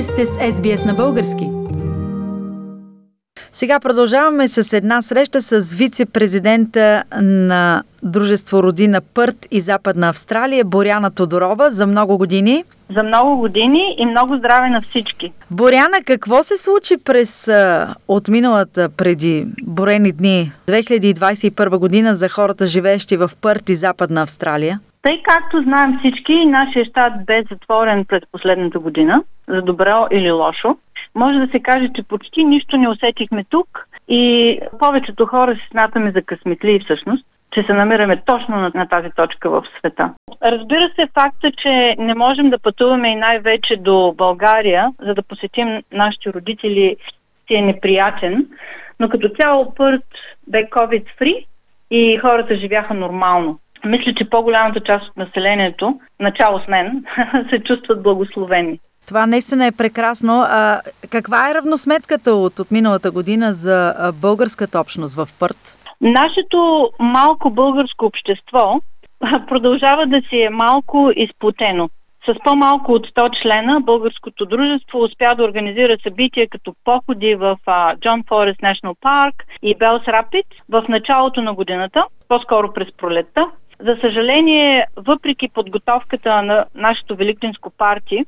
Вие сте с SBS на български. Сега продължаваме с една среща с вице-президента на Дружество Родина Пърт и Западна Австралия, Боряна Тодорова, за много години. За много години и много здраве на всички. Боряна, какво се случи през от миналата преди борени дни 2021 година за хората, живеещи в Пърт и Западна Австралия? Тъй както знаем всички, нашия щат бе затворен през последната година, за добро или лошо. Може да се каже, че почти нищо не усетихме тук и повечето хора се смятаме за късметли всъщност че се намираме точно на, на тази точка в света. Разбира се, факта, че не можем да пътуваме и най-вече до България, за да посетим нашите родители, си е неприятен, но като цяло пърт бе COVID-free и хората живяха нормално. Мисля, че по-голямата част от населението, начало с мен, се чувстват благословени. Това наистина е прекрасно. А, каква е равносметката от, от миналата година за българската общност в Пърт? Нашето малко българско общество продължава да си е малко изплутено. С по-малко от 100 члена българското дружество успя да организира събития като походи в Джон Форест National Park и Белс Рапид в началото на годината, по-скоро през пролетта. За съжаление, въпреки подготовката на нашето Великденско парти,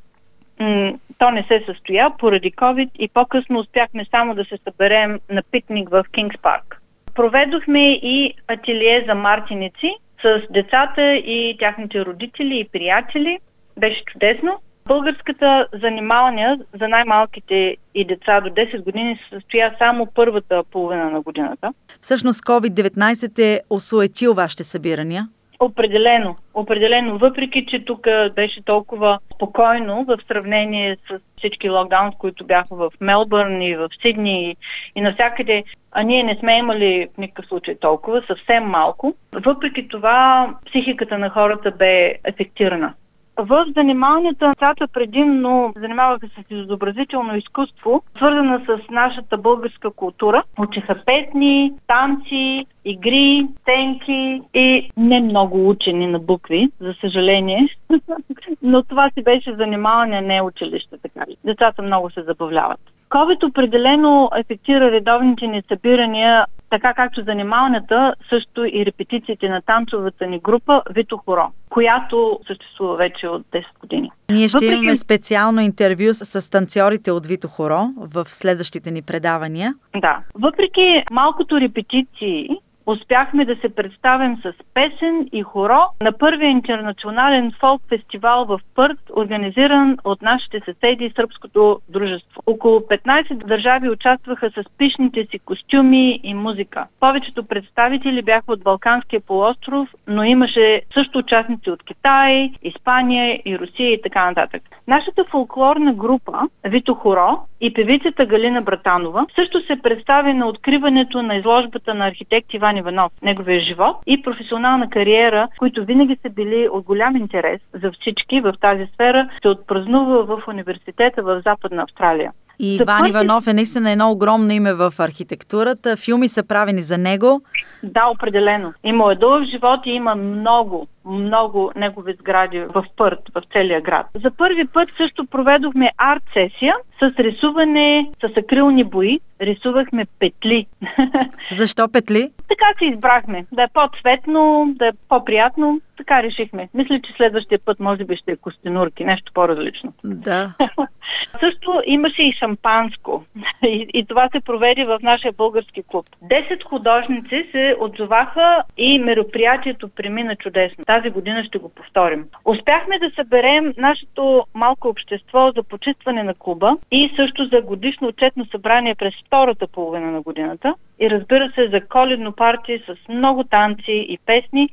то не се състоя поради COVID и по-късно успяхме само да се съберем на пикник в Кингс Парк. Проведохме и ателие за мартиници с децата и тяхните родители и приятели. Беше чудесно. Българската занималния за най-малките и деца до 10 години се състоя само първата половина на годината. Всъщност COVID-19 е осуетил вашите събирания? Определено, определено. Въпреки, че тук беше толкова спокойно в сравнение с всички локдаун, които бяха в Мелбърн и в Сидни и, и навсякъде, а ние не сме имали в никакъв случай толкова, съвсем малко. Въпреки това, психиката на хората бе ефектирана. В занималнията децата предимно занимаваха се с изобразително изкуство, свързано с нашата българска култура. Учиха песни, танци, игри, тенки и не много учени на букви, за съжаление. Но това си беше занимаване, не училище, така ли. Децата много се забавляват. COVID определено ефектира редовните ни събирания, така както занималнята, също и репетициите на танцовата ни група Вито Хоро, която съществува вече от 10 години. Ние ще Въпреки... имаме специално интервю с танцорите от Вито Хоро в следващите ни предавания. Да. Въпреки малкото репетиции, успяхме да се представим с песен и хоро на първия интернационален фолк фестивал в Пърт, организиран от нашите съседи Сръбското дружество. Около 15 държави участваха с пишните си костюми и музика. Повечето представители бяха от Балканския полуостров, но имаше също участници от Китай, Испания и Русия и така нататък. Нашата фолклорна група Вито Хоро и певицата Галина Братанова също се представи на откриването на изложбата на архитект Иван Иванов, неговия живот и професионална кариера, които винаги са били от голям интерес за всички в тази сфера, се отпразнува в университета в Западна Австралия. И Иван Иванов е наистина едно огромно име в архитектурата. Филми са правени за него. Да, определено. Има е дълъг живот и има много, много негови сгради в Пърт, в целия град. За първи път също проведохме арт-сесия с рисуване с акрилни бои. Рисувахме петли. Защо петли? Така си избрахме. Да е по-цветно, да е по-приятно. Така решихме. Мисля, че следващия път може би ще е костенурки, нещо по-различно. Да. Също имаше и шампанско. И, и това се проведе в нашия български клуб. Десет художници се отзоваха и мероприятието премина чудесно. Тази година ще го повторим. Успяхме да съберем нашето малко общество за почистване на клуба и също за годишно отчетно събрание през втората половина на годината. И разбира се за коледно парти с много танци и песни,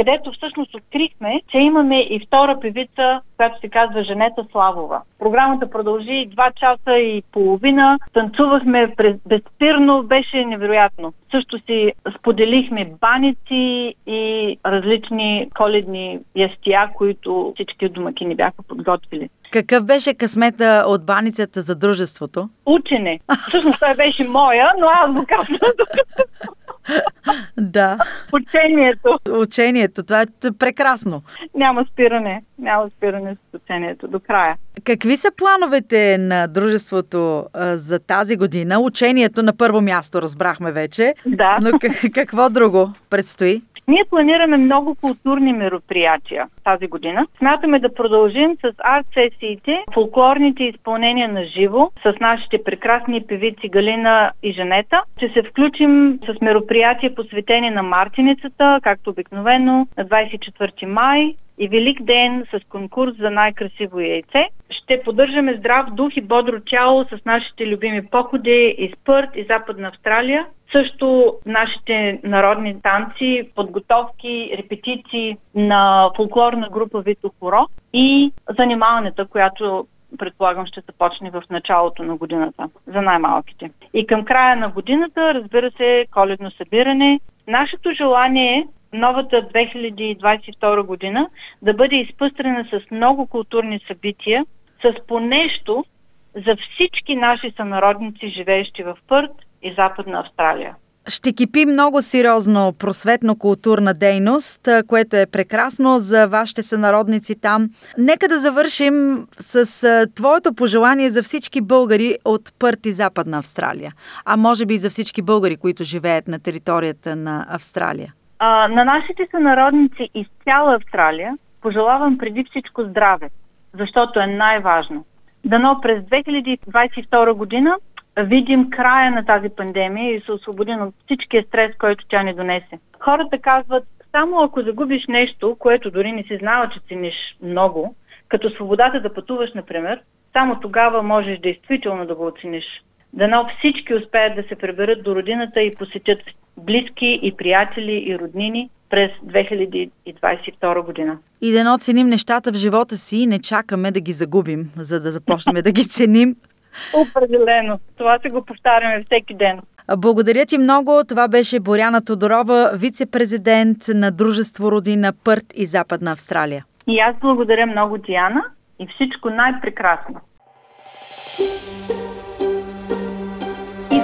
където всъщност открихме, че имаме и втора певица, която се казва Женета Славова. Програмата продължи 2 часа и половина. Танцувахме безспирно, беше невероятно. Също си споделихме баници и различни коледни ястия, които всички домакини бяха подготвили. Какъв беше късмета от баницата за дружеството? Учене. Всъщност той беше моя, но аз го казвам да. Учението. Учението. Това е прекрасно. Няма спиране. Няма спиране с учението до края. Какви са плановете на дружеството а, за тази година? Учението на първо място разбрахме вече. Да. Но какво друго предстои? Ние планираме много културни мероприятия тази година. Смятаме да продължим с арт-сесиите, фолклорните изпълнения на живо с нашите прекрасни певици Галина и Женета. Ще се включим с мероприятия посветени на Мартиницата, както обикновено, на 24 май и Велик ден с конкурс за най-красиво яйце. Ще поддържаме здрав дух и бодро тяло с нашите любими походи из Пърт и Западна Австралия. Също нашите народни танци, подготовки, репетиции на фолклорна група Вито Хоро и занимаването, която предполагам ще започне в началото на годината за най-малките. И към края на годината, разбира се, коледно събиране. Нашето желание е новата 2022 година да бъде изпъстрена с много културни събития, с по нещо за всички наши сънародници, живеещи в Пърт и Западна Австралия ще кипи много сериозно просветно-културна дейност, което е прекрасно за вашите сънародници там. Нека да завършим с твоето пожелание за всички българи от Пърт и Западна Австралия, а може би и за всички българи, които живеят на територията на Австралия. А, на нашите сънародници из цяла Австралия пожелавам преди всичко здраве, защото е най-важно. Дано през 2022 година видим края на тази пандемия и се освободим от всичкия стрес, който тя ни донесе. Хората казват, само ако загубиш нещо, което дори не си знала, че цениш много, като свободата да пътуваш, например, само тогава можеш действително да го оцениш. Дано всички успеят да се преберат до родината и посетят близки и приятели и роднини през 2022 година. И да оценим нещата в живота си и не чакаме да ги загубим, за да започнем да ги ценим. Определено. Това се го повтаряме всеки ден. Благодаря ти много. Това беше Боряна Тодорова, вице-президент на Дружество Родина Пърт и Западна Австралия. И аз благодаря много, Диана, и всичко най-прекрасно.